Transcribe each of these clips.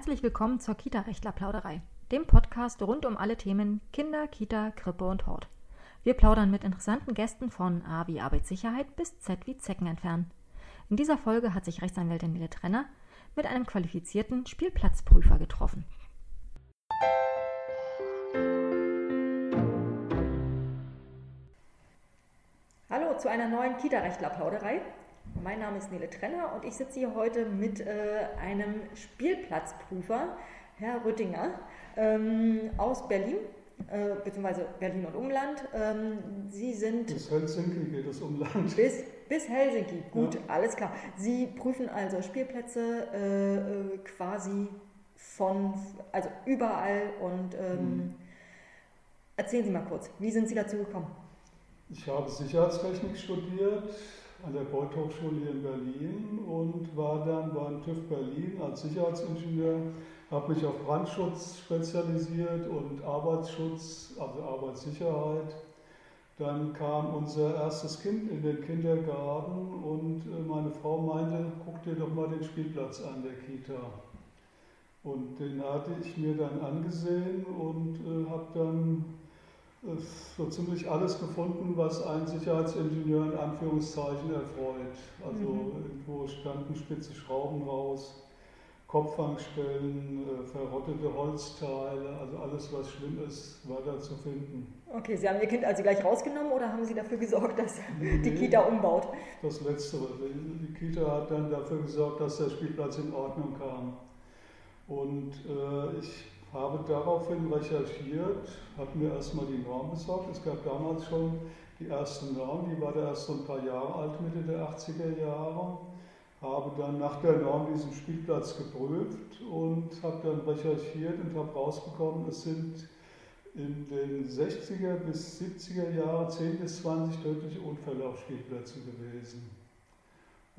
Herzlich willkommen zur Kita-Rechtler-Plauderei, dem Podcast rund um alle Themen Kinder, Kita, Krippe und Hort. Wir plaudern mit interessanten Gästen von A wie Arbeitssicherheit bis Z wie Zecken entfernen. In dieser Folge hat sich Rechtsanwältin Nele Trenner mit einem qualifizierten Spielplatzprüfer getroffen. Hallo zu einer neuen Kita-Rechtler-Plauderei. Mein Name ist Nele Trenner und ich sitze hier heute mit äh, einem Spielplatzprüfer, Herr Rüttinger, ähm, aus Berlin, äh, beziehungsweise Berlin und Umland. Ähm, Sie sind. Bis Helsinki geht das Umland. Bis, bis Helsinki, gut, ja. alles klar. Sie prüfen also Spielplätze äh, äh quasi von, also überall und ähm, hm. erzählen Sie mal kurz, wie sind Sie dazu gekommen? Ich habe Sicherheitstechnik studiert an der Beuth Hochschule hier in Berlin und war dann beim TÜV Berlin als Sicherheitsingenieur, habe mich auf Brandschutz spezialisiert und Arbeitsschutz, also Arbeitssicherheit. Dann kam unser erstes Kind in den Kindergarten und äh, meine Frau meinte, guck dir doch mal den Spielplatz an der Kita. Und den hatte ich mir dann angesehen und äh, habe dann so ziemlich alles gefunden, was ein Sicherheitsingenieur in Anführungszeichen erfreut. Also mhm. irgendwo standen spitze Schrauben raus, Kopffangstellen, äh, verrottete Holzteile, also alles, was schlimm ist, war da zu finden. Okay, Sie haben Ihr Kind also gleich rausgenommen oder haben Sie dafür gesorgt, dass nee, die Kita umbaut? Das Letztere. Die Kita hat dann dafür gesorgt, dass der Spielplatz in Ordnung kam. Und äh, ich habe daraufhin recherchiert, habe mir erstmal die Norm besorgt. Es gab damals schon die erste Norm, die war da erst so ein paar Jahre alt, Mitte der 80er Jahre. Habe dann nach der Norm diesen Spielplatz geprüft und habe dann recherchiert und habe rausbekommen, es sind in den 60er bis 70er Jahren 10 bis 20 tödliche Unfälle auf Spielplätzen gewesen.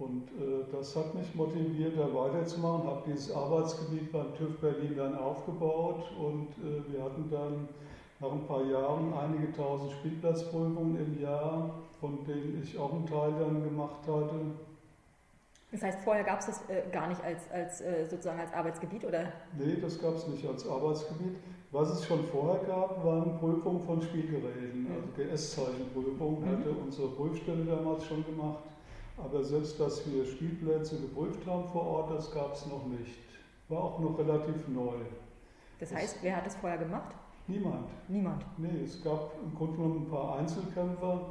Und äh, das hat mich motiviert, da weiterzumachen, habe dieses Arbeitsgebiet beim TÜV Berlin dann aufgebaut und äh, wir hatten dann nach ein paar Jahren einige tausend Spielplatzprüfungen im Jahr, von denen ich auch einen Teil dann gemacht hatte. Das heißt, vorher gab es das äh, gar nicht als, als äh, sozusagen als Arbeitsgebiet, oder? Nee, das gab es nicht als Arbeitsgebiet. Was es schon vorher gab, waren Prüfungen von Spielgeräten, mhm. also GS-Zeichenprüfungen, mhm. hatte unsere Prüfstelle damals schon gemacht. Aber selbst, dass wir Spielplätze geprüft haben vor Ort, das gab es noch nicht. War auch noch relativ neu. Das heißt, das wer hat das vorher gemacht? Niemand. Niemand? Nee, es gab im Grunde genommen ein paar Einzelkämpfer,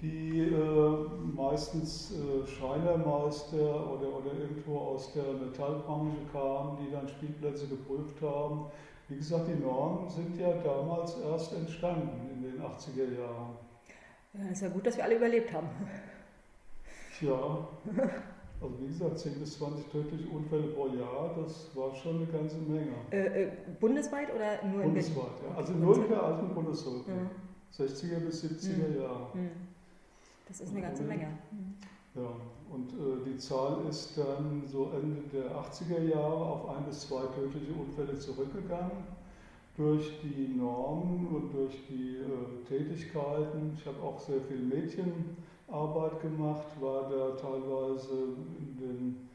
die äh, meistens äh, Schreinermeister oder, oder irgendwo aus der Metallbranche kamen, die dann Spielplätze geprüft haben. Wie gesagt, die Normen sind ja damals erst entstanden in den 80er Jahren. Ja, ist ja gut, dass wir alle überlebt haben. Tja, also wie gesagt, 10 bis 20 tödliche Unfälle pro Jahr, das war schon eine ganze Menge. Äh, äh, bundesweit oder nur in Bundesweit, ja. Also nur in der alten Bundesrepublik. Mhm. 60er bis 70er mhm. Jahre. Mhm. Das ist eine ganze Menge. Mhm. Ja, und äh, die Zahl ist dann so Ende der 80er Jahre auf ein bis zwei tödliche Unfälle zurückgegangen durch die Normen und durch die äh, Tätigkeiten. Ich habe auch sehr viele Mädchenarbeit gemacht, war da teilweise in den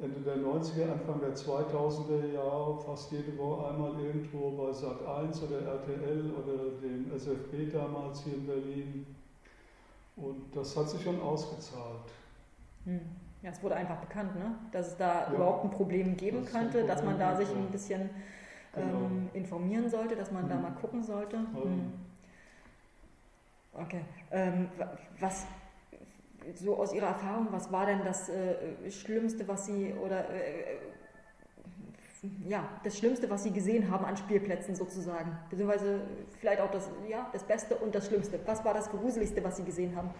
Ende der 90er, Anfang der 2000er Jahre fast jede Woche einmal irgendwo bei Sat 1 oder RTL oder dem SFB damals hier in Berlin. Und das hat sich schon ausgezahlt. Hm. Ja, es wurde einfach bekannt, ne? dass es da ja, überhaupt ein Problem geben könnte, dass man da sich ein bisschen genau. ähm, informieren sollte, dass man mhm. da mal gucken sollte. Mhm. Okay. Ähm, was, so aus Ihrer Erfahrung, was war denn das äh, Schlimmste, was Sie oder äh, ja, das Schlimmste, was Sie gesehen haben an Spielplätzen sozusagen? Beziehungsweise vielleicht auch das, ja, das Beste und das Schlimmste. Was war das Gruseligste, was Sie gesehen haben?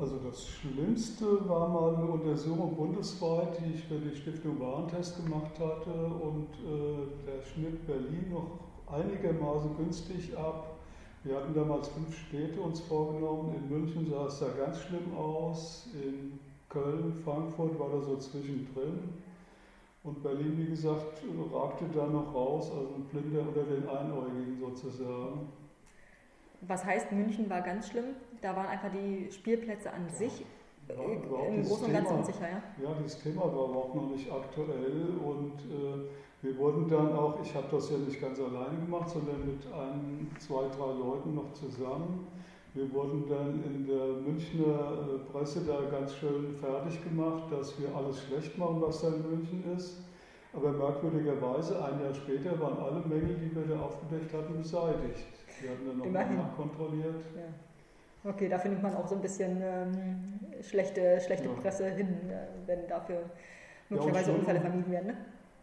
Also das Schlimmste war mal eine Untersuchung bundesweit, die ich für die Stiftung Warentest gemacht hatte und äh, der schnitt Berlin noch einigermaßen günstig ab. Wir hatten damals fünf Städte uns vorgenommen. In München sah es da ganz schlimm aus, in Köln, Frankfurt war da so zwischendrin. Und Berlin, wie gesagt, ragte da noch raus, also ein Blinder unter den Einäugigen sozusagen. Was heißt, München war ganz schlimm? Da waren einfach die Spielplätze an sich ja, im Großen und Ganzen unsicher, ja? Ja, dieses Thema war überhaupt noch nicht aktuell und äh, wir wurden dann auch, ich habe das ja nicht ganz alleine gemacht, sondern mit ein, zwei, drei Leuten noch zusammen. Wir wurden dann in der Münchner äh, Presse da ganz schön fertig gemacht, dass wir alles schlecht machen, was da in München ist. Aber merkwürdigerweise, ein Jahr später waren alle Mängel, die wir da aufgedeckt hatten, beseitigt. Wir hatten dann nochmal nachkontrolliert. Ja. Okay, da findet man auch so ein bisschen ähm, schlechte, schlechte ja. Presse hin, äh, wenn dafür möglicherweise ja, Unfälle vermieden werden. Ne?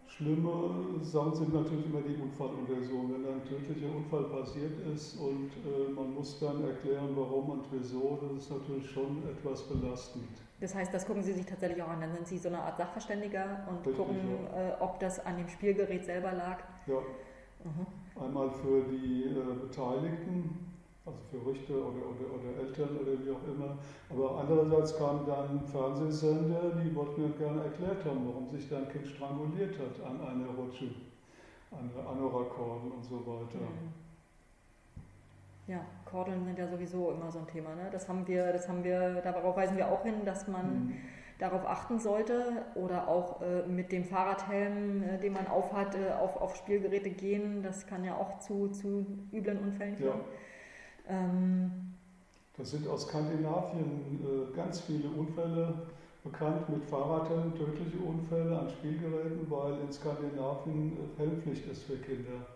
Schlimme Sachen sind natürlich immer die Unfalluntersuchungen. Wenn ein tödlicher Unfall passiert ist und äh, man muss dann erklären, warum und wieso, das ist natürlich schon etwas belastend. Das heißt, das gucken Sie sich tatsächlich auch an. Dann sind Sie so eine Art Sachverständiger und Richtig, gucken, ja. äh, ob das an dem Spielgerät selber lag. Ja. Mhm. Einmal für die äh, Beteiligten, also für Richter oder, oder, oder Eltern oder wie auch immer. Aber andererseits kamen dann Fernsehsender, die wollten mir gerne erklärt haben, warum sich dein Kind stranguliert hat an einer Rutsche, an Anorakorden und so weiter. Mhm. Ja, Kordeln sind ja sowieso immer so ein Thema. Ne? Das haben wir, das haben wir, darauf weisen wir auch hin, dass man mhm. darauf achten sollte oder auch äh, mit dem Fahrradhelm, äh, den man aufhat, äh, auf, auf Spielgeräte gehen. Das kann ja auch zu, zu üblen Unfällen führen. Ja. Ähm, das sind aus Skandinavien äh, ganz viele Unfälle bekannt mit Fahrradhelmen, tödliche Unfälle an Spielgeräten, weil in Skandinavien äh, Helmpflicht ist für Kinder.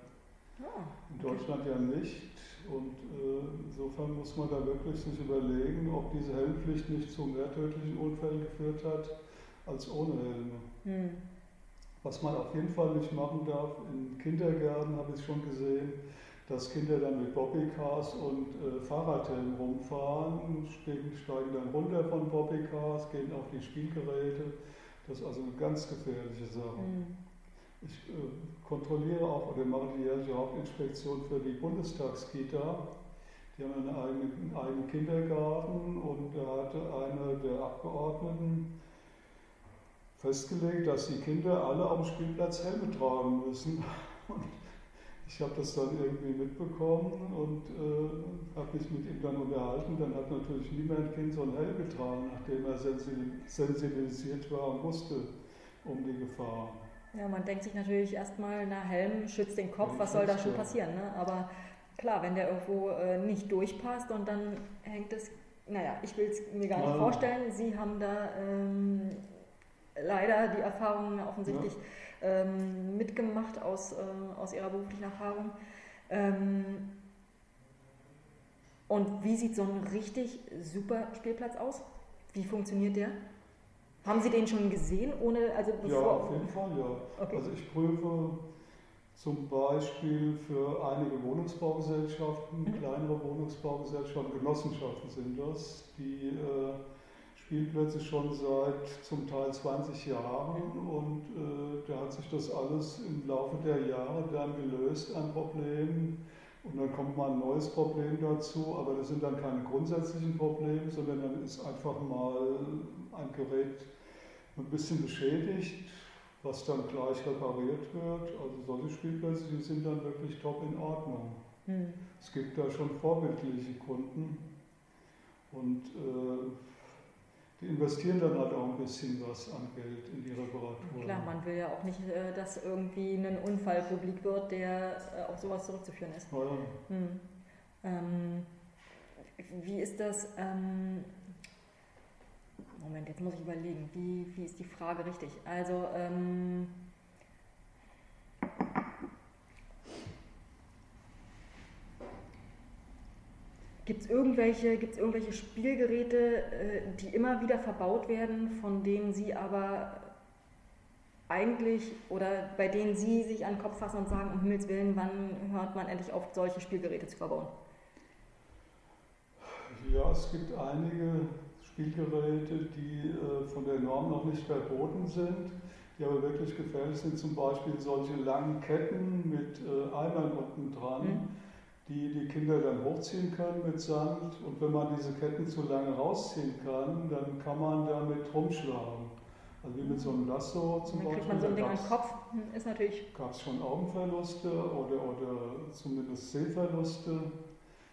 Oh, in Deutschland ja nicht. Und äh, insofern muss man da wirklich sich überlegen, ob diese Helmpflicht nicht zu mehr tödlichen Unfällen geführt hat als ohne Helme. Hm. Was man auf jeden Fall nicht machen darf, in Kindergärten habe ich schon gesehen, dass Kinder dann mit Bobbycars und äh, Fahrradhelm rumfahren, steigen, steigen dann runter von Bobbycars, gehen auf die Spielgeräte. Das ist also eine ganz gefährliche Sache. Mhm. Ich äh, kontrolliere auch oder mache die jährliche Hauptinspektion für die Bundestagskita. Die haben einen eigenen, eigenen Kindergarten und da hatte einer der Abgeordneten festgelegt, dass die Kinder alle auf dem Spielplatz Helme tragen müssen. Und ich habe das dann irgendwie mitbekommen und äh, habe mich mit ihm dann unterhalten. Dann hat natürlich niemand Kind so einen Helm getragen, nachdem er sensibilisiert war und wusste um die Gefahr. Ja, man denkt sich natürlich erstmal, na Helm schützt den Kopf, was soll da schon passieren? Ne? Aber klar, wenn der irgendwo äh, nicht durchpasst und dann hängt es, naja, ich will es mir gar nicht ja. vorstellen. Sie haben da ähm, leider die Erfahrung offensichtlich. Ja ähm, mitgemacht aus, äh, aus ihrer beruflichen Erfahrung. Ähm, und wie sieht so ein richtig super Spielplatz aus? Wie funktioniert der? Haben Sie den schon gesehen, ohne also bevor? Ja, auf jeden Fall, ja. Okay. Also ich prüfe zum Beispiel für einige Wohnungsbaugesellschaften, mhm. kleinere Wohnungsbaugesellschaften, Genossenschaften sind das, die äh, Spielplätze schon seit zum Teil 20 Jahren und äh, da hat sich das alles im Laufe der Jahre dann gelöst an Problemen. Und dann kommt mal ein neues Problem dazu, aber das sind dann keine grundsätzlichen Probleme, sondern dann ist einfach mal ein Gerät ein bisschen beschädigt, was dann gleich repariert wird. Also solche Spielplätze, die sind dann wirklich top in Ordnung. Hm. Es gibt da schon vorbildliche Kunden und äh, die investieren dann halt auch ein bisschen was an Geld in die Reparatur. Klar, man will ja auch nicht, äh, dass irgendwie ein Unfall publik wird, der äh, auf sowas zurückzuführen ist. Ja. Hm. Ähm, wie ist das? Ähm, Moment, jetzt muss ich überlegen, wie, wie ist die Frage richtig? Also, ähm, Gibt es irgendwelche, gibt's irgendwelche Spielgeräte, äh, die immer wieder verbaut werden, von denen Sie aber eigentlich oder bei denen Sie sich an den Kopf fassen und sagen, um Himmels Willen, wann hört man endlich auf, solche Spielgeräte zu verbauen? Ja, es gibt einige Spielgeräte, die äh, von der Norm noch nicht verboten sind, die aber wirklich gefährlich sind. Zum Beispiel solche langen Ketten mit äh, Eimern unten dran. Mhm die die Kinder dann hochziehen können mit Sand. Und wenn man diese Ketten zu lange rausziehen kann, dann kann man damit rumschlagen. Also wie mit so einem Lasso zum dann Beispiel. Kriegt man so ein Ding an den Kopf, hm, ist natürlich. Gab es schon Augenverluste oder, oder zumindest Sehverluste.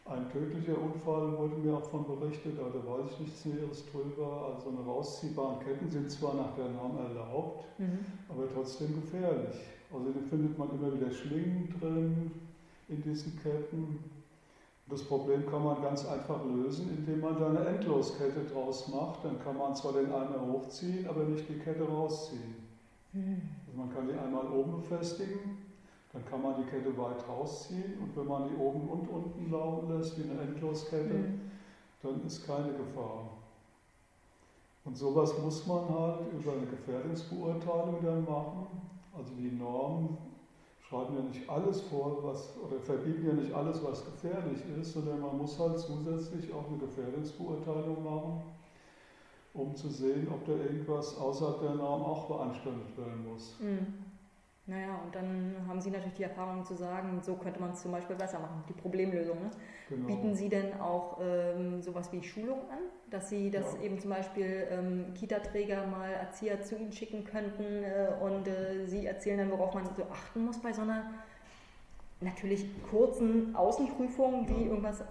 Ein tödlicher Unfall wurde mir auch von berichtet, aber da weiß ich nichts Näheres drüber. Also eine rausziehbaren Ketten sind zwar nach der Norm erlaubt, mhm. aber trotzdem gefährlich. Also da findet man immer wieder Schlingen drin in diesen Ketten. Das Problem kann man ganz einfach lösen, indem man da eine Endloskette draus macht. Dann kann man zwar den Eimer hochziehen, aber nicht die Kette rausziehen. Mhm. Also man kann die einmal oben befestigen dann kann man die Kette weit rausziehen und wenn man die oben und unten laufen lässt, wie eine Endloskette, mhm. dann ist keine Gefahr. Und sowas muss man halt über eine Gefährdungsbeurteilung dann machen. Also die Normen schreiben ja nicht alles vor, was, oder verbieten ja nicht alles, was gefährlich ist, sondern man muss halt zusätzlich auch eine Gefährdungsbeurteilung machen, um zu sehen, ob da irgendwas außerhalb der Norm auch beanstandet werden muss. Mhm. Naja, und dann haben Sie natürlich die Erfahrung zu sagen, so könnte man es zum Beispiel besser machen, die Problemlösung. Ne? Genau. Bieten Sie denn auch ähm, sowas wie Schulung an, dass Sie das ja. eben zum Beispiel ähm, Kita-Träger mal Erzieher zu Ihnen schicken könnten äh, und äh, Sie erzählen dann, worauf man so achten muss bei so einer natürlich kurzen Außenprüfung, wie ja. irgendwas,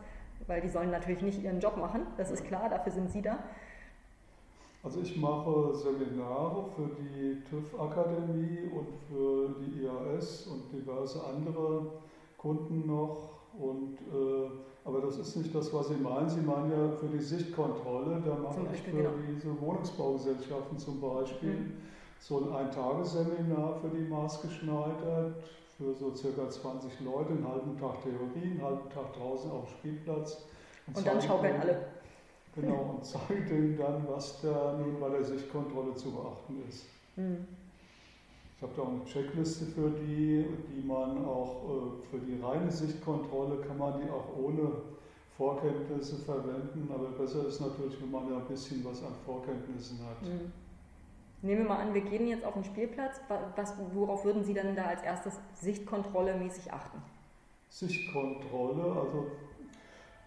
weil die sollen natürlich nicht ihren Job machen, das ist klar, dafür sind Sie da. Also ich mache Seminare für die TÜV-Akademie und für die IAS und diverse andere Kunden noch. Und, äh, aber das ist nicht das, was Sie meinen. Sie meinen ja für die Sichtkontrolle. Da mache ich für genau. diese Wohnungsbaugesellschaften zum Beispiel mhm. so ein Eintagesseminar für die maßgeschneidert, für so circa 20 Leute, einen halben Tag Theorie, einen halben Tag draußen auf dem Spielplatz. Und, und dann schaukeln alle. Genau, und zeigt ihnen dann, was da nun bei der Sichtkontrolle zu beachten ist. Mhm. Ich habe da auch eine Checkliste für die, die man auch äh, für die reine Sichtkontrolle kann man die auch ohne Vorkenntnisse verwenden, aber besser ist natürlich, wenn man da ein bisschen was an Vorkenntnissen hat. Mhm. Nehmen wir mal an, wir gehen jetzt auf den Spielplatz. Was, worauf würden Sie dann da als erstes Sichtkontrolle mäßig achten? Sichtkontrolle, also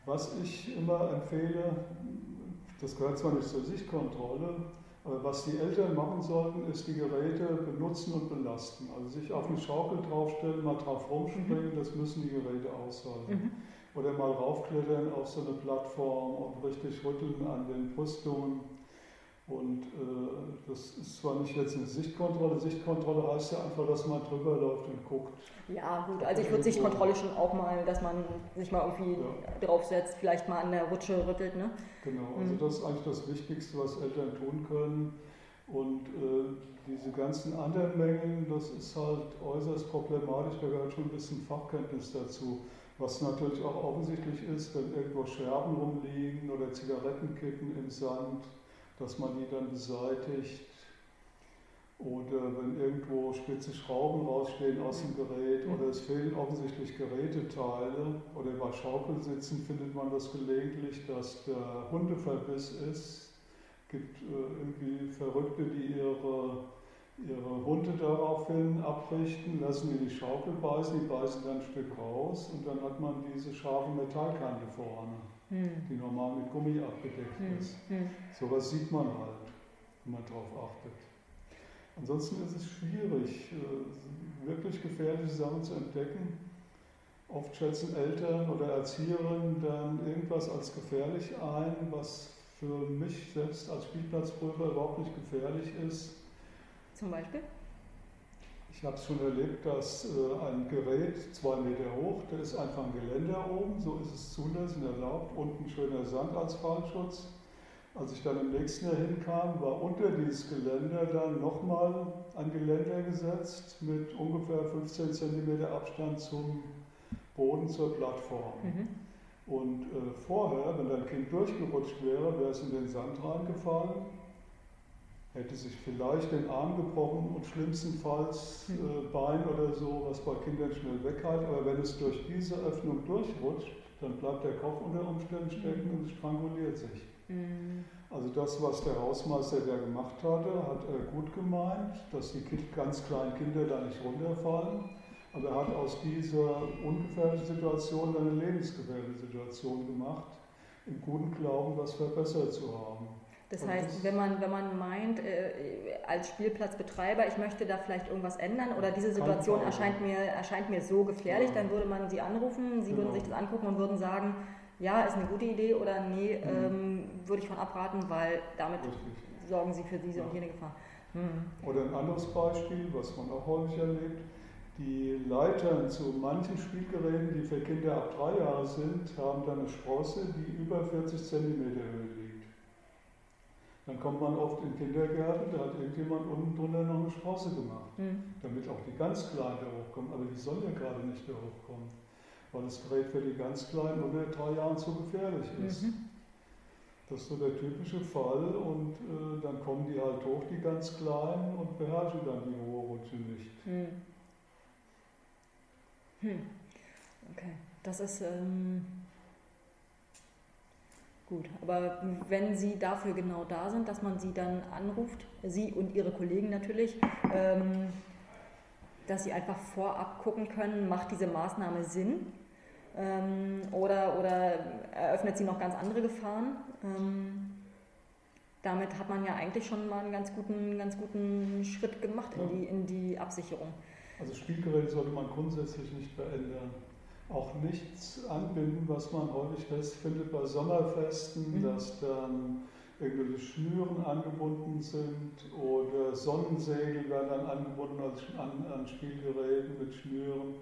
was ich immer empfehle, das gehört zwar nicht zur Sichtkontrolle, aber was die Eltern machen sollten, ist die Geräte benutzen und belasten. Also sich auf eine Schaukel draufstellen, mal drauf rumspringen, das müssen die Geräte aushalten. Mhm. Oder mal raufklettern auf so eine Plattform und richtig rütteln an den Brüstungen. Und äh, das ist zwar nicht jetzt eine Sichtkontrolle, Sichtkontrolle heißt ja einfach, dass man drüber läuft und guckt. Ja, gut, also ich würde Sichtkontrolle schon auch mal, dass man sich mal irgendwie ja. draufsetzt, vielleicht mal an der Rutsche rüttelt. Ne? Genau, also mhm. das ist eigentlich das Wichtigste, was Eltern tun können. Und äh, diese ganzen anderen Mengen, das ist halt äußerst problematisch, da gehört schon ein bisschen Fachkenntnis dazu. Was natürlich auch offensichtlich ist, wenn irgendwo Scherben rumliegen oder Zigarettenkippen im Sand dass man die dann beseitigt. Oder wenn irgendwo spitze Schrauben rausstehen aus dem Gerät oder es fehlen offensichtlich Geräteteile oder bei Schaukelsitzen findet man das gelegentlich, dass der Hundeverbiss ist. Es gibt äh, irgendwie Verrückte, die ihre, ihre Hunde daraufhin abrichten, lassen die die Schaukel beißen, die beißen dann ein Stück raus und dann hat man diese scharfe Metallkante vorne hm. die normal mit Gummi abgedeckt hm. ist. Hm. Sowas sieht man halt, wenn man darauf achtet. Ansonsten ist es schwierig, äh, wirklich gefährliche Sachen zu entdecken. Oft schätzen Eltern oder Erzieherinnen dann irgendwas als gefährlich ein, was für mich selbst als Spielplatzprüfer überhaupt nicht gefährlich ist. Zum Beispiel? Ich habe es schon erlebt, dass äh, ein Gerät zwei Meter hoch, da ist einfach ein Geländer oben, so ist es zulässig erlaubt, unten schöner Sand als Fallschutz. Als ich dann im nächsten Jahr hinkam, war unter dieses Geländer dann nochmal ein Geländer gesetzt mit ungefähr 15 cm Abstand zum Boden zur Plattform. Mhm. Und äh, vorher, wenn dein Kind durchgerutscht wäre, wäre es in den Sand reingefallen hätte sich vielleicht den Arm gebrochen und schlimmstenfalls hm. äh, Bein oder so, was bei Kindern schnell weghält. Aber wenn es durch diese Öffnung durchrutscht, dann bleibt der Kopf unter Umständen stecken und stranguliert sich. Mhm. Also das, was der Hausmeister da gemacht hatte, hat er gut gemeint, dass die ganz kleinen Kinder da nicht runterfallen. Aber er hat aus dieser ungefährlichen Situation eine lebensgefährliche Situation gemacht, im guten Glauben, was verbessert zu haben. Das heißt, wenn man, wenn man meint, äh, als Spielplatzbetreiber, ich möchte da vielleicht irgendwas ändern oder diese Situation erscheint mir, erscheint mir so gefährlich, ja. dann würde man sie anrufen, sie genau. würden sich das angucken und würden sagen, ja, ist eine gute Idee oder nee, mhm. ähm, würde ich von abraten, weil damit Richtig. sorgen sie für diese ja. und jene Gefahr. Mhm. Oder ein anderes Beispiel, was man auch häufig erlebt, die Leitern zu manchen Spielgeräten, die für Kinder ab drei Jahre sind, haben dann eine Sprosse, die über 40 cm Höhe. Dann kommt man oft in Kindergärten, da hat irgendjemand unten drunter noch eine Sprosse gemacht, mhm. damit auch die ganz Kleinen da hochkommen. Aber die sollen ja gerade nicht da hochkommen, weil das Gerät für die ganz Kleinen unter drei Jahren zu gefährlich ist. Mhm. Das ist so der typische Fall und äh, dann kommen die halt hoch, die ganz Kleinen, und beherrschen dann die hohe Rutsche nicht. Mhm. Hm. Okay, das ist ähm, gut. Aber wenn Sie dafür genau da sind, dass man Sie dann anruft, Sie und Ihre Kollegen natürlich, ähm, dass Sie einfach vorab gucken können, macht diese Maßnahme Sinn? Ähm, oder, oder eröffnet sie noch ganz andere Gefahren? Ähm, damit hat man ja eigentlich schon mal einen ganz guten, ganz guten Schritt gemacht in, die, in die Absicherung. Also Spielgeräte sollte man grundsätzlich nicht verändern. Auch nichts anbinden, was man häufig festfindet bei Sommerfesten, mhm. dass dann irgendwelche Schnüren angebunden sind oder Sonnensegel werden dann angebunden an, an Spielgeräten mit Schnüren.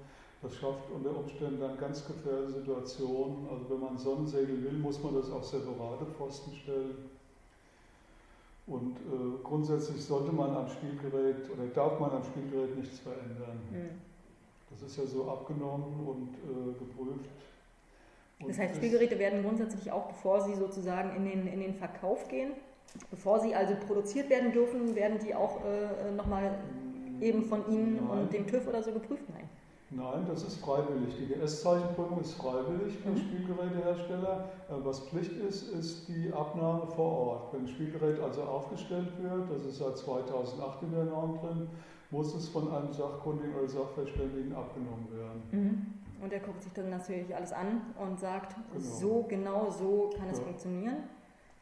Das schafft unter Umständen dann ganz gefährliche Situationen. Also wenn man Sonnensegel will, muss man das auf separate Pfosten stellen. Und äh, grundsätzlich sollte man am Spielgerät oder darf man am Spielgerät nichts verändern. Mhm. Das ist ja so abgenommen und äh, geprüft. Und das heißt, Spielgeräte werden grundsätzlich auch, bevor sie sozusagen in den, in den Verkauf gehen, bevor sie also produziert werden dürfen, werden die auch äh, nochmal eben von Ihnen Nein. und dem TÜV oder so geprüft? Nein. Nein, das ist freiwillig. Die GS-Zeichenprüfung ist freiwillig für mhm. Spielgerätehersteller. Äh, was Pflicht ist, ist die Abnahme vor Ort. Wenn ein Spielgerät also aufgestellt wird, das ist seit 2008 in der Norm drin, muss es von einem Sachkundigen oder Sachverständigen abgenommen werden. Mhm. Und er guckt sich dann natürlich alles an und sagt, genau. so genau so kann es ja. funktionieren.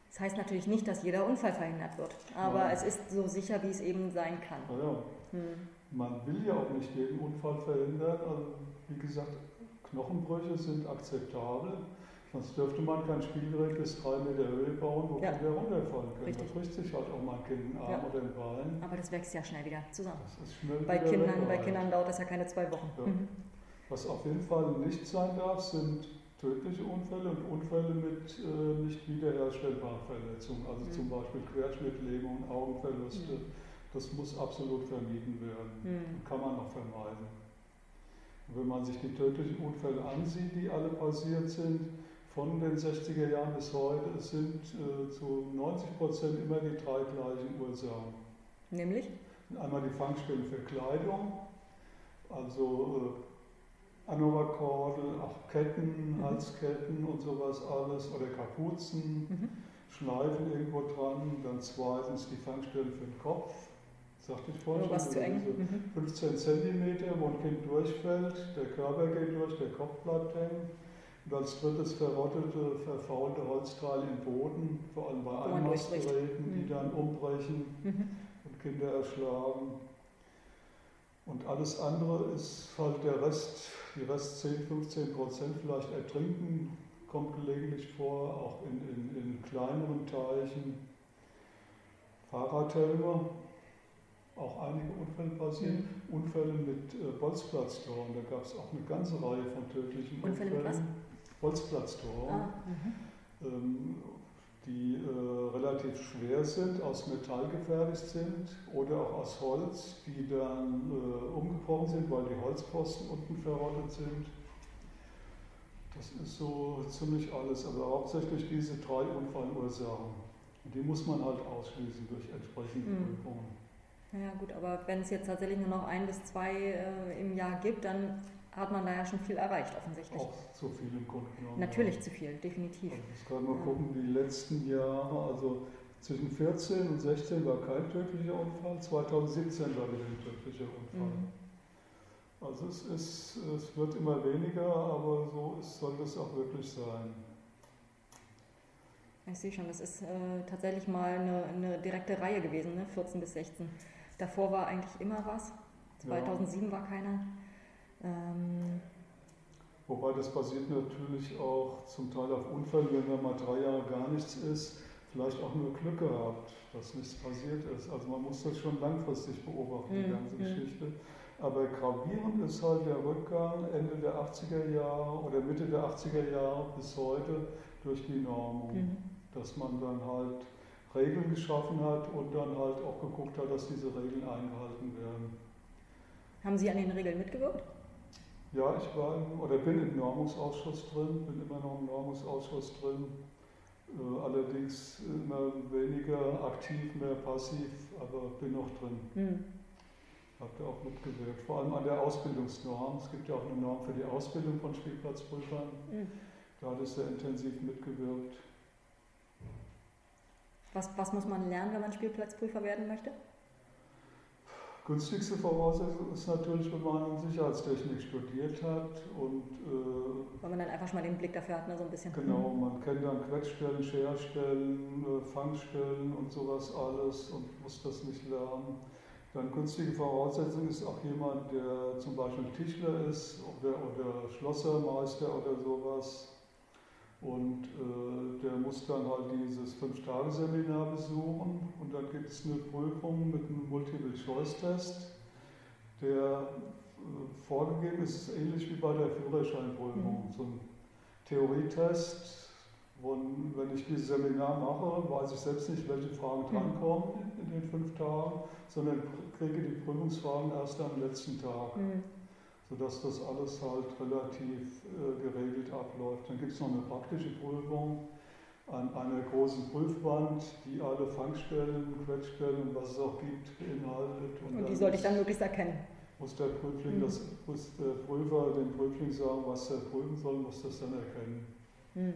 Das heißt natürlich nicht, dass jeder Unfall verhindert wird, aber Nein. es ist so sicher, wie es eben sein kann. Ja, hm. Man will ja auch nicht jeden Unfall verhindern. Also, wie gesagt, Knochenbrüche sind akzeptabel. Sonst dürfte man kein Spielgerät bis drei Meter Höhe bauen, wo ja. Kinder runterfallen können. Richtig. Da bricht sich halt auch mal ein Kind Arm ja. oder ein Bein. Aber das wächst ja schnell wieder zusammen. Schnell bei, Kindern, bei Kindern dauert das ja keine zwei Wochen. Ja. Mhm. Was auf jeden Fall nicht sein darf, sind tödliche Unfälle und Unfälle mit äh, nicht wiederherstellbaren Verletzungen, also mhm. zum Beispiel Querschnittlähmungen, Augenverluste. Mhm das muss absolut vermieden werden. Mhm. Kann man auch vermeiden. Und wenn man sich die tödlichen Unfälle ansieht, die alle passiert sind, von den 60er Jahren bis heute, es sind äh, zu 90 Prozent immer die drei gleichen Ursachen. Nämlich? Einmal die Fangstellen für Kleidung, also äh, Anorakordel, auch Ketten, mhm. Halsketten und sowas alles, oder Kapuzen, mhm. Schleifen irgendwo dran. Dann zweitens die Fangstellen für den Kopf, sagte ich vorhin was zu eng. 15 mhm. cm, wo ein Kind durchfällt, der Körper geht durch, der Kopf bleibt hängen. Und als drittes verrottete, verfaulte Holzteile im Boden, vor allem bei Einmastgeräten, die mhm. dann umbrechen mhm. und Kinder erschlagen. Und alles andere ist halt der Rest, die Rest 10, 15 Prozent vielleicht ertrinken, kommt gelegentlich vor, auch in, in, in kleineren Teichen. Fahrradhelme, auch einige Unfälle passieren. Mhm. Unfälle mit äh, Bolzplatztoren, da gab es auch eine ganze Reihe von tödlichen Unfälle Unfällen. Bolzplatztoren, ah, mhm. ähm, die äh, relativ schwer sind, aus Metall gefertigt sind oder auch aus Holz, die dann äh, umgebrochen sind, weil die Holzpfosten unten verrottet sind. Das ist so ziemlich alles, aber hauptsächlich diese drei Unfallursachen. Und die muss man halt ausschließen durch entsprechende mhm. Prüfungen. Ja gut, aber wenn es jetzt tatsächlich nur noch ein bis zwei äh, im Jahr gibt, dann hat man da ja schon viel erreicht, offensichtlich. Auch zu viel im Grunde genommen. Natürlich ja. zu viel, definitiv. Also ich kann mal ja. gucken, die letzten Jahre, also zwischen 14 und 16 war kein tödlicher Unfall, 2017 war wieder ein tödlicher Unfall. Mhm. Also es, ist, es wird immer weniger, aber so ist, soll das auch wirklich sein. Ich sehe schon, das ist äh, tatsächlich mal eine, eine, direkte Reihe gewesen, ne? 14 bis 16. Davor war eigentlich immer was. 2007 ja. war keiner. Ähm, Wobei das basiert natürlich auch zum Teil auf Unfällen, wenn da mal drei Jahre gar nichts ist, vielleicht auch nur Glück gehabt, dass nichts passiert ist. Also man muss das schon langfristig beobachten, die Mhm, ganze mhm. Geschichte. Aber gravierend ist halt der Rückgang Ende der 80er Jahre oder Mitte der 80er Jahre bis heute durch die Normung. Mhm. Dass man dann halt Regeln geschaffen hat und dann halt auch geguckt hat, dass diese Regeln eingehalten werden. Haben Sie an den Regeln mitgewirkt? Ja, ich war im, oder bin im Normungsausschuss drin, bin immer noch im Normungsausschuss drin. Äh, allerdings immer weniger aktiv, mehr passiv, aber bin noch drin. Mhm. Habe da auch mitgewirkt. Vor allem an der Ausbildungsnorm. Es gibt ja auch eine Norm für die Ausbildung von Spielplatzprüfern. Mhm. Da hatte ich sehr intensiv mitgewirkt. Was, was muss man lernen, wenn man Spielplatzprüfer werden möchte? Günstigste Voraussetzung ist natürlich, wenn man Sicherheitstechnik studiert hat und äh, Weil man dann einfach schon mal den Blick dafür hat, ne, so ein bisschen. Genau, man kennt dann Quetschstellen, Scherstellen, äh, Fangstellen und sowas alles und muss das nicht lernen. Dann günstige Voraussetzung ist auch jemand, der zum Beispiel Tischler ist oder, oder Schlossermeister oder sowas. Und äh, der muss dann halt dieses Fünf-Tage-Seminar besuchen und dann gibt es eine Prüfung mit einem Multiple-Choice-Test, der äh, vorgegeben ist, ähnlich wie bei der Führerscheinprüfung. Mhm. So ein Theorietest, und wenn ich dieses Seminar mache, weiß ich selbst nicht, welche Fragen Mhm. drankommen in den fünf Tagen, sondern kriege die Prüfungsfragen erst am letzten Tag, Mhm. Sodass das alles halt relativ äh, geregelt abläuft. Dann gibt es noch eine praktische Prüfung an einer großen Prüfwand, die alle Fangstellen, Quetschstellen und was es auch gibt, beinhaltet. Und die dann sollte ich dann möglichst erkennen. muss der Prüfling, Mhm. das, muss der Prüfer dem Prüfling sagen, was er prüfen soll, muss das dann erkennen. Hm.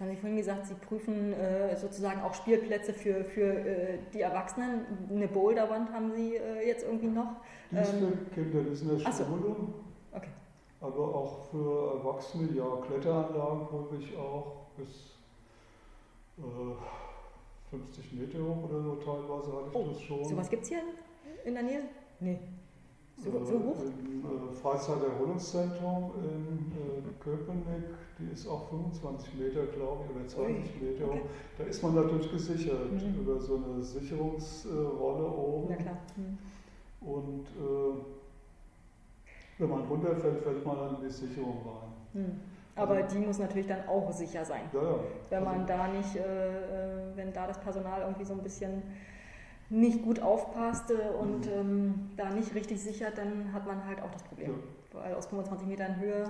Jetzt haben Sie vorhin gesagt, Sie prüfen äh, sozusagen auch Spielplätze für, für äh, die Erwachsenen. Eine Boulderwand haben Sie äh, jetzt irgendwie noch. Die ist Ähm, für Kinder, die ist in der ach so. Schule, Okay. aber auch für Erwachsene, ja, Kletteranlagen ich auch bis äh, 50 Meter hoch oder so teilweise hatte ich Oh, das schon. Sowas gibt es hier in der Nähe? Nee. So, Äh, so hoch? Im äh, Freizeiterholungszentrum in äh, Köpenick, die ist auch 25 Meter, glaube ich, oder 20 Meter okay. hoch. Da ist man natürlich gesichert Mhm. über so eine Sicherungsrolle oben. Na klar. Hm. Und äh, wenn man runterfällt, fällt man dann in die Sicherung rein. Hm. Aber die muss natürlich dann auch sicher sein. Ja, ja. Wenn man Also, da nicht, äh, äh, wenn da das Personal irgendwie so ein bisschen nicht gut aufpasste und Mhm. ähm, da nicht richtig sichert, dann hat man halt auch das Problem. Ja. Weil aus 25 Metern Höhe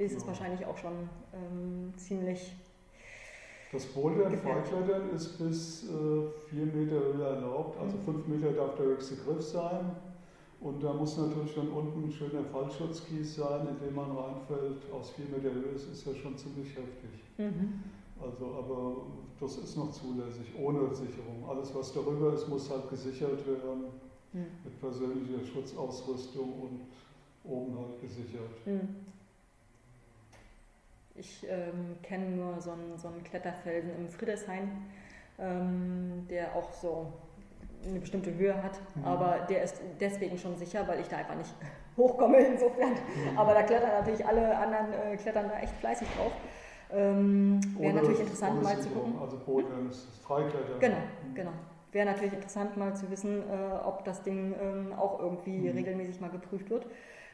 ist es Ja. wahrscheinlich auch schon ähm, ziemlich. Das Bouldern. Freiklettern ist bis äh, 4 Meter Höhe erlaubt, also Mhm. 5 Meter darf der höchste Griff sein. Und da muss natürlich dann unten ein schöner Fallschutzkies sein, in den man reinfällt. Aus 4 Meter Höhe ist ja schon ziemlich heftig. Mhm. Also, aber das ist noch zulässig, ohne Sicherung. Alles, was darüber ist, muss halt gesichert werden Hm. mit persönlicher Schutzausrüstung und oben halt gesichert. Hm. Ich ähm, kenne nur so einen, so einen Kletterfelsen im Friedrichshain, ähm, der auch so eine bestimmte Höhe hat, Mhm. aber der ist deswegen schon sicher, weil ich da einfach nicht hochkomme insofern. Aber da klettern natürlich alle anderen, äh, klettern da echt fleißig drauf. Ähm, Wäre natürlich interessant mal zu gucken. Also Bouldern ist Freiklettern. Genau, Mhm. genau. Wäre natürlich interessant mal zu wissen, äh, ob das Ding ähm, auch irgendwie Mhm. regelmäßig mal geprüft wird.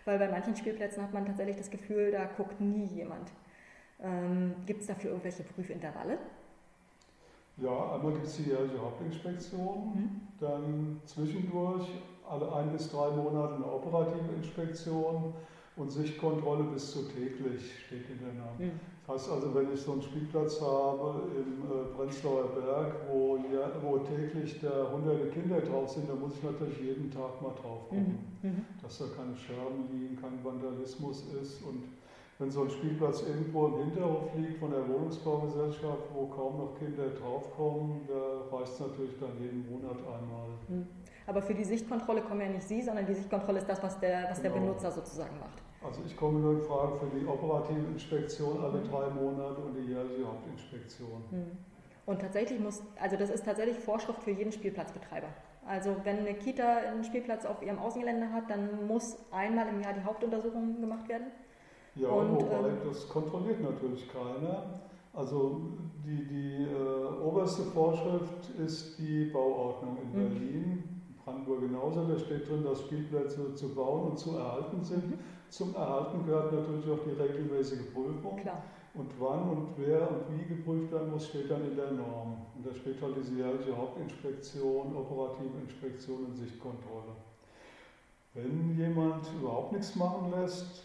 Weil bei manchen Spielplätzen hat man tatsächlich das Gefühl, da guckt nie jemand. Ähm, Gibt es dafür irgendwelche Prüfintervalle? Ja, einmal gibt es die jährliche Hauptinspektion, Mhm. dann zwischendurch alle ein bis drei Monate eine operative Inspektion und Sichtkontrolle bis zu täglich steht in der Norm. Mhm. Das heißt also, wenn ich so einen Spielplatz habe im äh, Prenzlauer Berg, wo, ja, wo täglich da hunderte Kinder drauf sind, dann muss ich natürlich jeden Tag mal drauf gucken, Mhm. Mhm. dass da keine Scherben liegen, kein Vandalismus ist. Und wenn so ein Spielplatz irgendwo im Hinterhof liegt von der Wohnungsbaugesellschaft, wo kaum noch Kinder draufkommen, da reicht es natürlich dann jeden Monat einmal. Mhm. Aber für die Sichtkontrolle kommen ja nicht Sie, sondern die Sichtkontrolle ist das, was der, was der Genau. Benutzer sozusagen macht. Also ich komme nur in Frage für die operative Inspektion alle Mhm. drei Monate und die jährliche Hauptinspektion. Mhm. Und tatsächlich muss, also das ist tatsächlich Vorschrift für jeden Spielplatzbetreiber. Also wenn eine Kita einen Spielplatz auf ihrem Außengelände hat, dann muss einmal im Jahr die Hauptuntersuchung gemacht werden. Ja, und, wobei ähm, das kontrolliert natürlich keiner. Also die, die äh, oberste Vorschrift ist die Bauordnung in mhm. Berlin. Brandenburg genauso, da steht drin, dass Spielplätze zu bauen und zu erhalten sind. Mhm. Zum Erhalten gehört natürlich auch die regelmäßige Prüfung. Klar. Und wann und wer und wie geprüft werden muss, steht dann in der Norm. Und da steht halt diese jährliche Hauptinspektion, operative Inspektion und Sichtkontrolle. Wenn jemand überhaupt nichts machen lässt,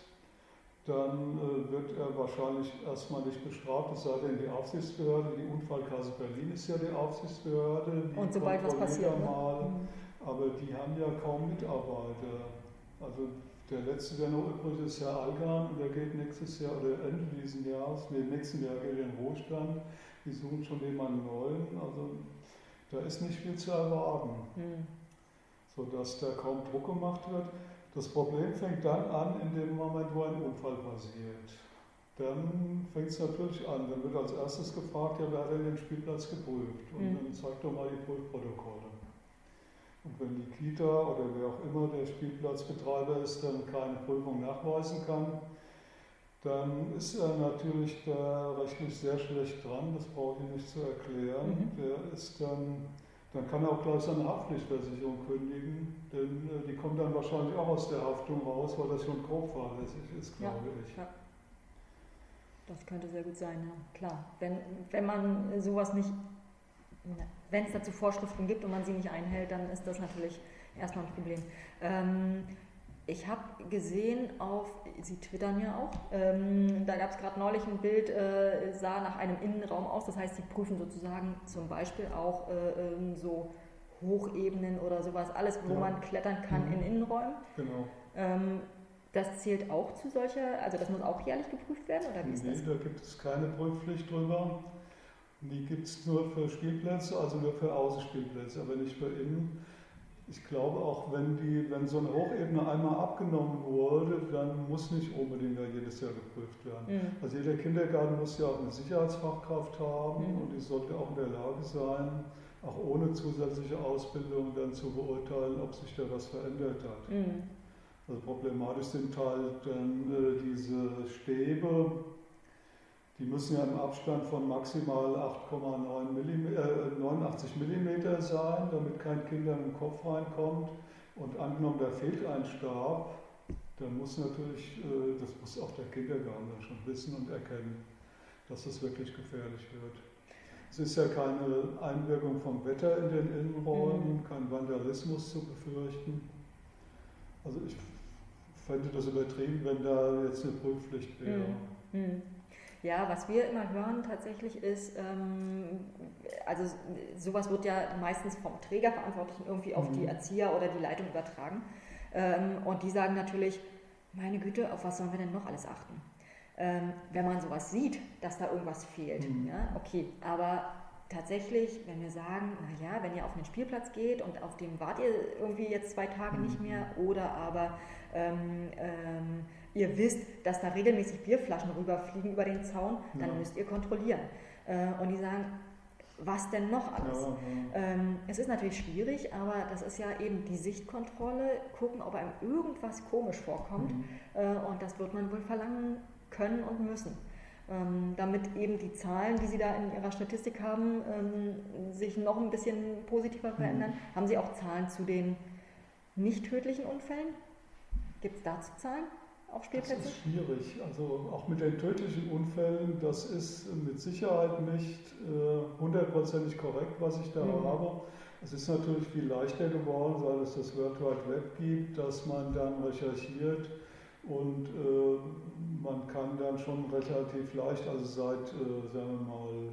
dann äh, wird er wahrscheinlich erstmal nicht bestraft, es sei denn die Aufsichtsbehörde, die Unfallkasse Berlin ist ja die Aufsichtsbehörde. Die und sobald was passiert. Ne? Mal, ne? Aber die haben ja kaum Mitarbeiter. Also der letzte, der noch übrig ist, Herr Algan, und der geht nächstes Jahr oder Ende dieses Jahres, nee, nächsten Jahr geht er in Ruhestand. Die suchen schon jemanden neuen. Also da ist nicht viel zu erwarten, hm. sodass da kaum Druck gemacht wird. Das Problem fängt dann an, in dem Moment, wo ein Unfall passiert. Dann fängt es natürlich an. Dann wird als erstes gefragt, ja, wer hat denn den Spielplatz geprüft? Und hm. dann zeigt doch mal die Prüfprotokolle. Und wenn die Kita oder wer auch immer der Spielplatzbetreiber ist, dann keine Prüfung nachweisen kann, dann ist er natürlich da rechtlich sehr schlecht dran, das brauche ich nicht zu erklären. Mhm. Der ist dann, dann kann er auch gleich seine Haftpflichtversicherung kündigen, denn äh, die kommt dann wahrscheinlich auch aus der Haftung raus, weil das schon grob fahrlässig ist, glaube ja, ich. Ja. Das könnte sehr gut sein, ja. Klar. Wenn, wenn man sowas nicht wenn es dazu Vorschriften gibt und man sie nicht einhält, dann ist das natürlich erstmal ein Problem. Ähm, ich habe gesehen auf, Sie twittern ja auch, ähm, da gab es gerade neulich ein Bild, äh, sah nach einem Innenraum aus, das heißt, Sie prüfen sozusagen zum Beispiel auch äh, ähm, so Hochebenen oder sowas, alles, wo ja. man klettern kann mhm. in Innenräumen. Genau. Ähm, das zählt auch zu solcher, also das muss auch jährlich geprüft werden, oder wie ist nee, das? da gibt es keine Prüfpflicht drüber. Die gibt es nur für Spielplätze, also nur für Außenspielplätze, aber nicht für innen. Ich glaube auch, wenn, die, wenn so eine Hochebene einmal abgenommen wurde, dann muss nicht unbedingt da jedes Jahr geprüft werden. Mhm. Also jeder Kindergarten muss ja auch eine Sicherheitsfachkraft haben mhm. und die sollte auch in der Lage sein, auch ohne zusätzliche Ausbildung dann zu beurteilen, ob sich da was verändert hat. Mhm. Also problematisch sind halt dann äh, diese Stäbe, die müssen ja im Abstand von maximal 8,89 mm sein, damit kein Kind in den Kopf reinkommt. Und angenommen, da fehlt ein Stab, dann muss natürlich, äh, das muss auch der Kindergarten schon wissen und erkennen, dass das wirklich gefährlich wird. Es ist ja keine Einwirkung vom Wetter in den Innenräumen, mhm. kein Vandalismus zu befürchten. Also ich fände das übertrieben, wenn da jetzt eine Prüfpflicht wäre. Mhm. mhm. Ja, was wir immer hören tatsächlich ist, ähm, also sowas wird ja meistens vom Trägerverantwortlichen irgendwie auf die mhm. Erzieher oder die Leitung übertragen. Ähm, und die sagen natürlich, meine Güte, auf was sollen wir denn noch alles achten? Ähm, wenn man sowas sieht, dass da irgendwas fehlt, mhm. ja, okay, aber tatsächlich, wenn wir sagen, naja, wenn ihr auf einen Spielplatz geht und auf dem wart ihr irgendwie jetzt zwei Tage mhm. nicht mehr oder aber ähm, ähm, ihr wisst, dass da regelmäßig Bierflaschen rüberfliegen über den Zaun, dann ja. müsst ihr kontrollieren. Äh, und die sagen, was denn noch alles? Ja, ja. Ähm, es ist natürlich schwierig, aber das ist ja eben die Sichtkontrolle, gucken, ob einem irgendwas komisch vorkommt. Mhm. Äh, und das wird man wohl verlangen können und müssen. Ähm, damit eben die Zahlen, die Sie da in Ihrer Statistik haben, ähm, sich noch ein bisschen positiver verändern. Mhm. Haben Sie auch Zahlen zu den nicht tödlichen Unfällen? Gibt es dazu Zahlen? auf Spielplätze? Das ist schwierig. Also auch mit den tödlichen Unfällen, das ist mit Sicherheit nicht äh, hundertprozentig äh, korrekt, was ich da mhm. habe. Es ist natürlich viel leichter geworden, seit es das World Wide Web gibt, dass man dann recherchiert und äh, kann dann schon relativ leicht, also seit, äh, sagen wir mal,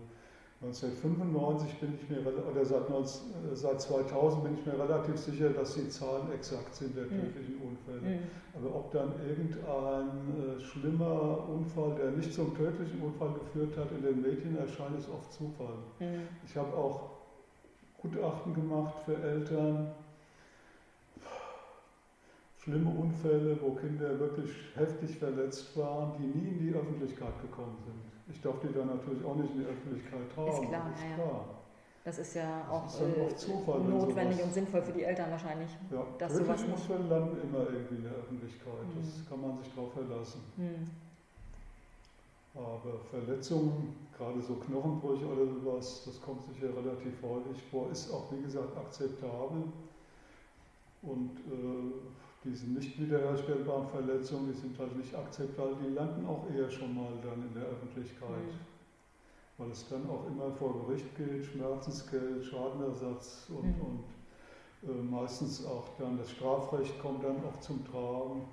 1995 bin ich mir, oder seit, 19, äh, seit 2000 bin ich mir relativ sicher, dass die Zahlen exakt sind der mhm. tödlichen Unfälle. Mhm. Aber ob dann irgendein äh, schlimmer Unfall, der nicht zum tödlichen Unfall geführt hat, in den Medien erscheint, ist oft Zufall. Mhm. Ich habe auch Gutachten gemacht für Eltern, schlimme Unfälle, wo Kinder wirklich heftig verletzt waren, die nie in die Öffentlichkeit gekommen sind. Ich darf die dann natürlich auch nicht in die Öffentlichkeit tragen. Ist klar, ist ja. klar. Das ist ja Das auch ist dann äh, Zufall, notwendig und sinnvoll für die Eltern wahrscheinlich. Ja, dass sowas Unfälle landen immer irgendwie in der Öffentlichkeit. Mhm. Das kann man sich darauf verlassen. Hm. Aber Verletzungen, gerade so Knochenbrüche oder sowas, das kommt sicher relativ häufig vor, ist auch wie gesagt akzeptabel. Und äh, diese nicht wiederherstellbaren Verletzungen, die sind halt nicht akzeptabel, die landen auch eher schon mal dann in der Öffentlichkeit. Mhm. Weil es dann auch immer vor Gericht geht, Schmerzensgeld, Schadenersatz und, Mhm. und äh, meistens auch dann das Strafrecht kommt dann auch zum Tragen,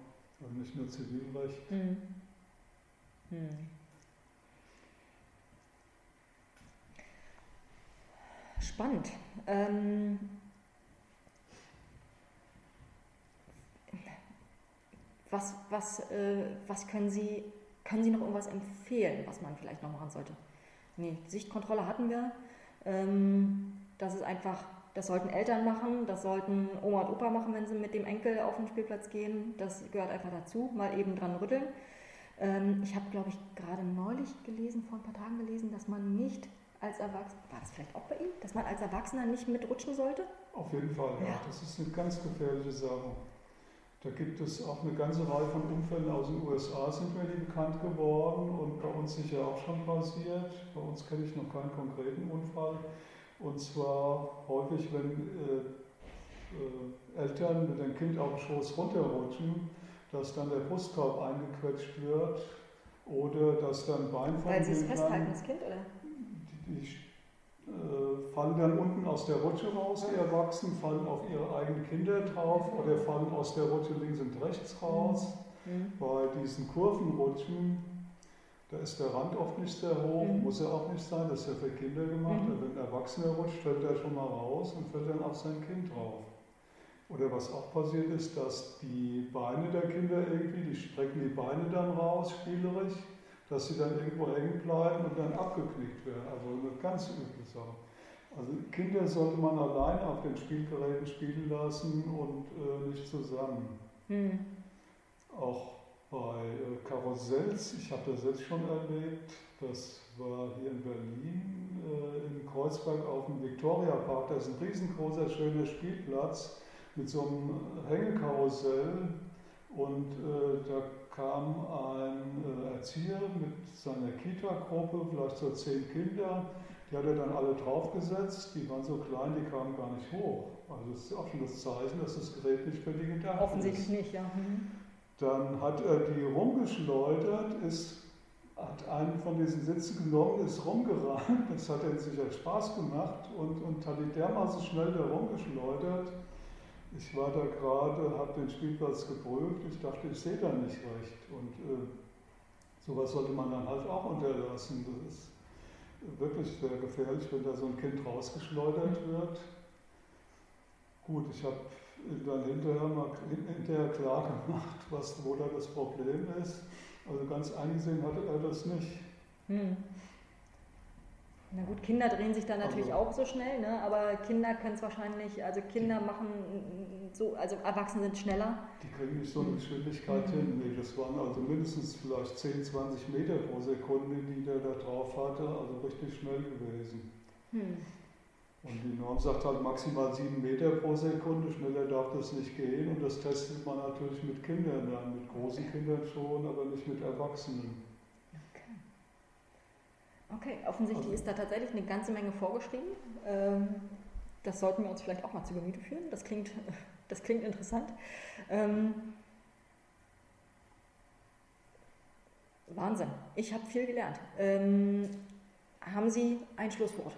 also nicht nur Zivilrecht. Hm. Hm. Spannend. Ähm, was, was, äh, was können Sie, können Sie noch irgendwas empfehlen, was man vielleicht noch machen sollte? Nee, Sichtkontrolle hatten wir. Ähm, das ist einfach, das sollten Eltern machen, das sollten Oma und Opa machen, wenn sie mit dem Enkel auf den Spielplatz gehen. Das gehört einfach dazu, mal eben dran rütteln. Ähm, ich habe, glaube ich, gerade neulich gelesen, vor ein paar Tagen gelesen, dass man nicht als Erwachsener, war das vielleicht auch bei Ihnen, dass man als Erwachsener nicht mitrutschen sollte? Auf jeden Fall, ja. Ja. Das ist eine ganz gefährliche Sache. Da gibt es auch eine ganze Reihe von Unfällen aus den USA, sind mir die bekannt geworden und bei uns sicher auch schon passiert. Bei uns kenne ich noch keinen konkreten Unfall. Und zwar häufig, wenn äh, äh, Eltern mit dem Kind auf dem Schoß runterrutschen, dass dann der Brustkorb eingequetscht wird oder dass dann Bein von Weil Sie es festhalten, das Kind, oder? die, die fallen dann unten aus der Rutsche raus, die Erwachsenen fallen auf ihre eigenen Kinder drauf oder fallen aus der Rutsche links und rechts raus. Hm. Bei diesen Kurvenrutschen, da ist der Rand oft nicht sehr hoch, Mhm. muss er auch nicht sein, das ist ja für Kinder gemacht. Mhm. Wenn ein Erwachsener rutscht, fällt er schon mal raus und fällt dann auf sein Kind drauf. Oder was auch passiert ist, dass die Beine der Kinder irgendwie, die strecken die Beine dann raus, spielerisch, dass sie dann irgendwo hängen bleiben und dann abgeknickt werden. Also eine ganz üble Sache. Also Kinder sollte man allein auf den Spielgeräten spielen lassen und äh, nicht zusammen. Hm. Auch bei äh, Karussells, ich habe das jetzt schon erlebt, das war hier in Berlin, äh, in Kreuzberg auf dem Viktoriapark, da ist ein riesengroßer, schöner Spielplatz mit so einem Hängekarussell und äh, da kam ein äh, Erzieher mit seiner Kita-Gruppe, vielleicht so zehn Kinder, die hat er dann alle draufgesetzt, die waren so klein, die kamen gar nicht hoch. Also das ist auch schon das Zeichen, dass das Gerät nicht für die gedacht ist. Offensichtlich nicht, ja. Hm. Dann hat er die rumgeschleudert, ist, hat einen von diesen Sitzen genommen, ist rumgerannt. Das hat ihm sicher Spaß gemacht und, und hat die dermaßen schnell da rumgeschleudert. Ich war da gerade, habe den Spielplatz geprüft. Ich dachte, ich sehe da nicht recht. Und äh, sowas sollte man dann halt auch unterlassen. Das ist wirklich sehr gefährlich, wenn da so ein Kind rausgeschleudert wird. Gut, ich habe dann hinterher mal hinterher klar gemacht, was, wo da das Problem ist. Also ganz eingesehen hatte er das nicht. Hm. Na gut, Kinder drehen sich da natürlich Also- auch so schnell, ne? aber Kinder können es wahrscheinlich, also Kinder machen so, also Erwachsene sind schneller. Die kriegen nicht so eine Geschwindigkeit Mhm. hin. Nee, das waren also mindestens vielleicht 10, 20 Meter pro Sekunde, die der da drauf hatte, also richtig schnell gewesen. Hm. Und die Norm sagt halt maximal 7 Meter pro Sekunde, schneller darf das nicht gehen. Und das testet man natürlich mit Kindern dann, mit großen Kindern schon, aber nicht mit Erwachsenen. Okay, offensichtlich Also- ist da tatsächlich eine ganze Menge vorgeschrieben. Ähm, das sollten wir uns vielleicht auch mal zu Gemüte führen. Das klingt, das klingt interessant. Ähm, Wahnsinn, ich habe viel gelernt. Ähm, haben Sie ein Schlusswort?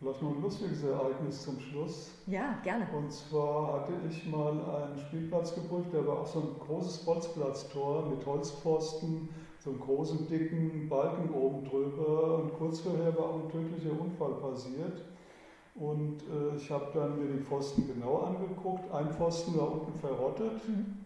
Vielleicht noch ein lustiges Ereignis zum Schluss. Ja, gerne. Und zwar hatte ich mal einen Spielplatz geprüft, der war auch so ein großes Bolzplatztor mit Holzpfosten, so einem großen, dicken Balken oben drüber. Und kurz vorher war auch ein tödlicher Unfall passiert. Und äh, ich habe dann mir die Pfosten genau angeguckt. Ein Pfosten war unten verrottet. Mhm.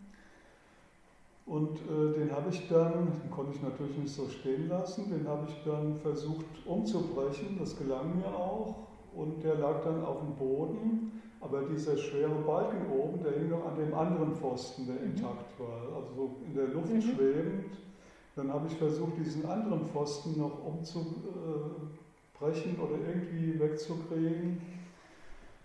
Und äh, den habe ich dann, den konnte ich natürlich nicht so stehen lassen, den habe ich dann versucht umzubrechen. Das gelang mir auch. Und der lag dann auf dem Boden. Aber dieser schwere Balken oben, der hing noch an dem anderen Pfosten, der Mhm. intakt war. Also so in der Luft Mhm. schwebend. Dann habe ich versucht, diesen anderen Pfosten noch umzupacken brechen oder irgendwie wegzukriegen.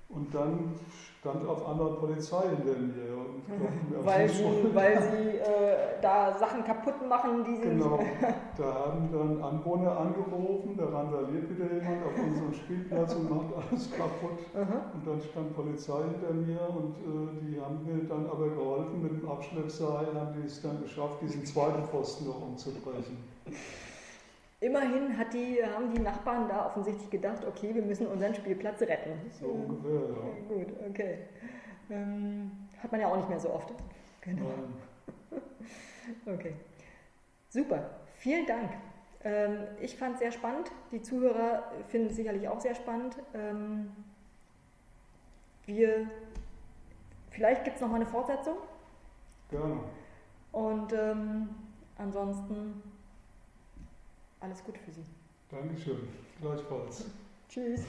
Und dann stand auf einmal Polizei hinter mir. Und mhm. weil, sie, weil sie äh, da Sachen kaputt machen, die sie Genau, da haben dann Anwohner angerufen, da randaliert wieder jemand auf unserem Spielplatz und macht alles kaputt. Mhm. Und dann stand Polizei hinter mir und äh, die haben mir dann aber geholfen, mit dem Abschleppseil haben die es dann geschafft, diesen zweiten Pfosten noch umzubrechen. Immerhin die, haben die Nachbarn da offensichtlich gedacht, okay, wir müssen unseren Spielplatz retten. So ungefähr, ja. Gut, okay. Ähm, hat man ja auch nicht mehr so oft. Genau. Okay. Super. Vielen Dank. Ähm, ich fand es sehr spannend. Die Zuhörer finden es sicherlich auch sehr spannend. Ähm, wir, vielleicht gibt es noch mal eine Fortsetzung. Gerne. Und ähm, ansonsten alles Gute für Sie. Dankeschön. Gleichfalls. Tschüss.